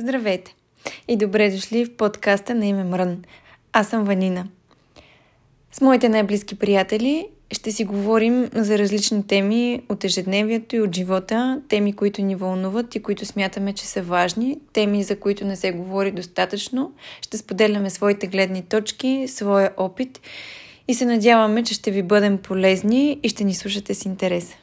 Здравейте и добре дошли в подкаста на име Мрън. Аз съм Ванина. С моите най-близки приятели ще си говорим за различни теми от ежедневието и от живота, теми, които ни вълнуват и които смятаме, че са важни, теми, за които не се говори достатъчно. Ще споделяме своите гледни точки, своя опит и се надяваме, че ще ви бъдем полезни и ще ни слушате с интерес.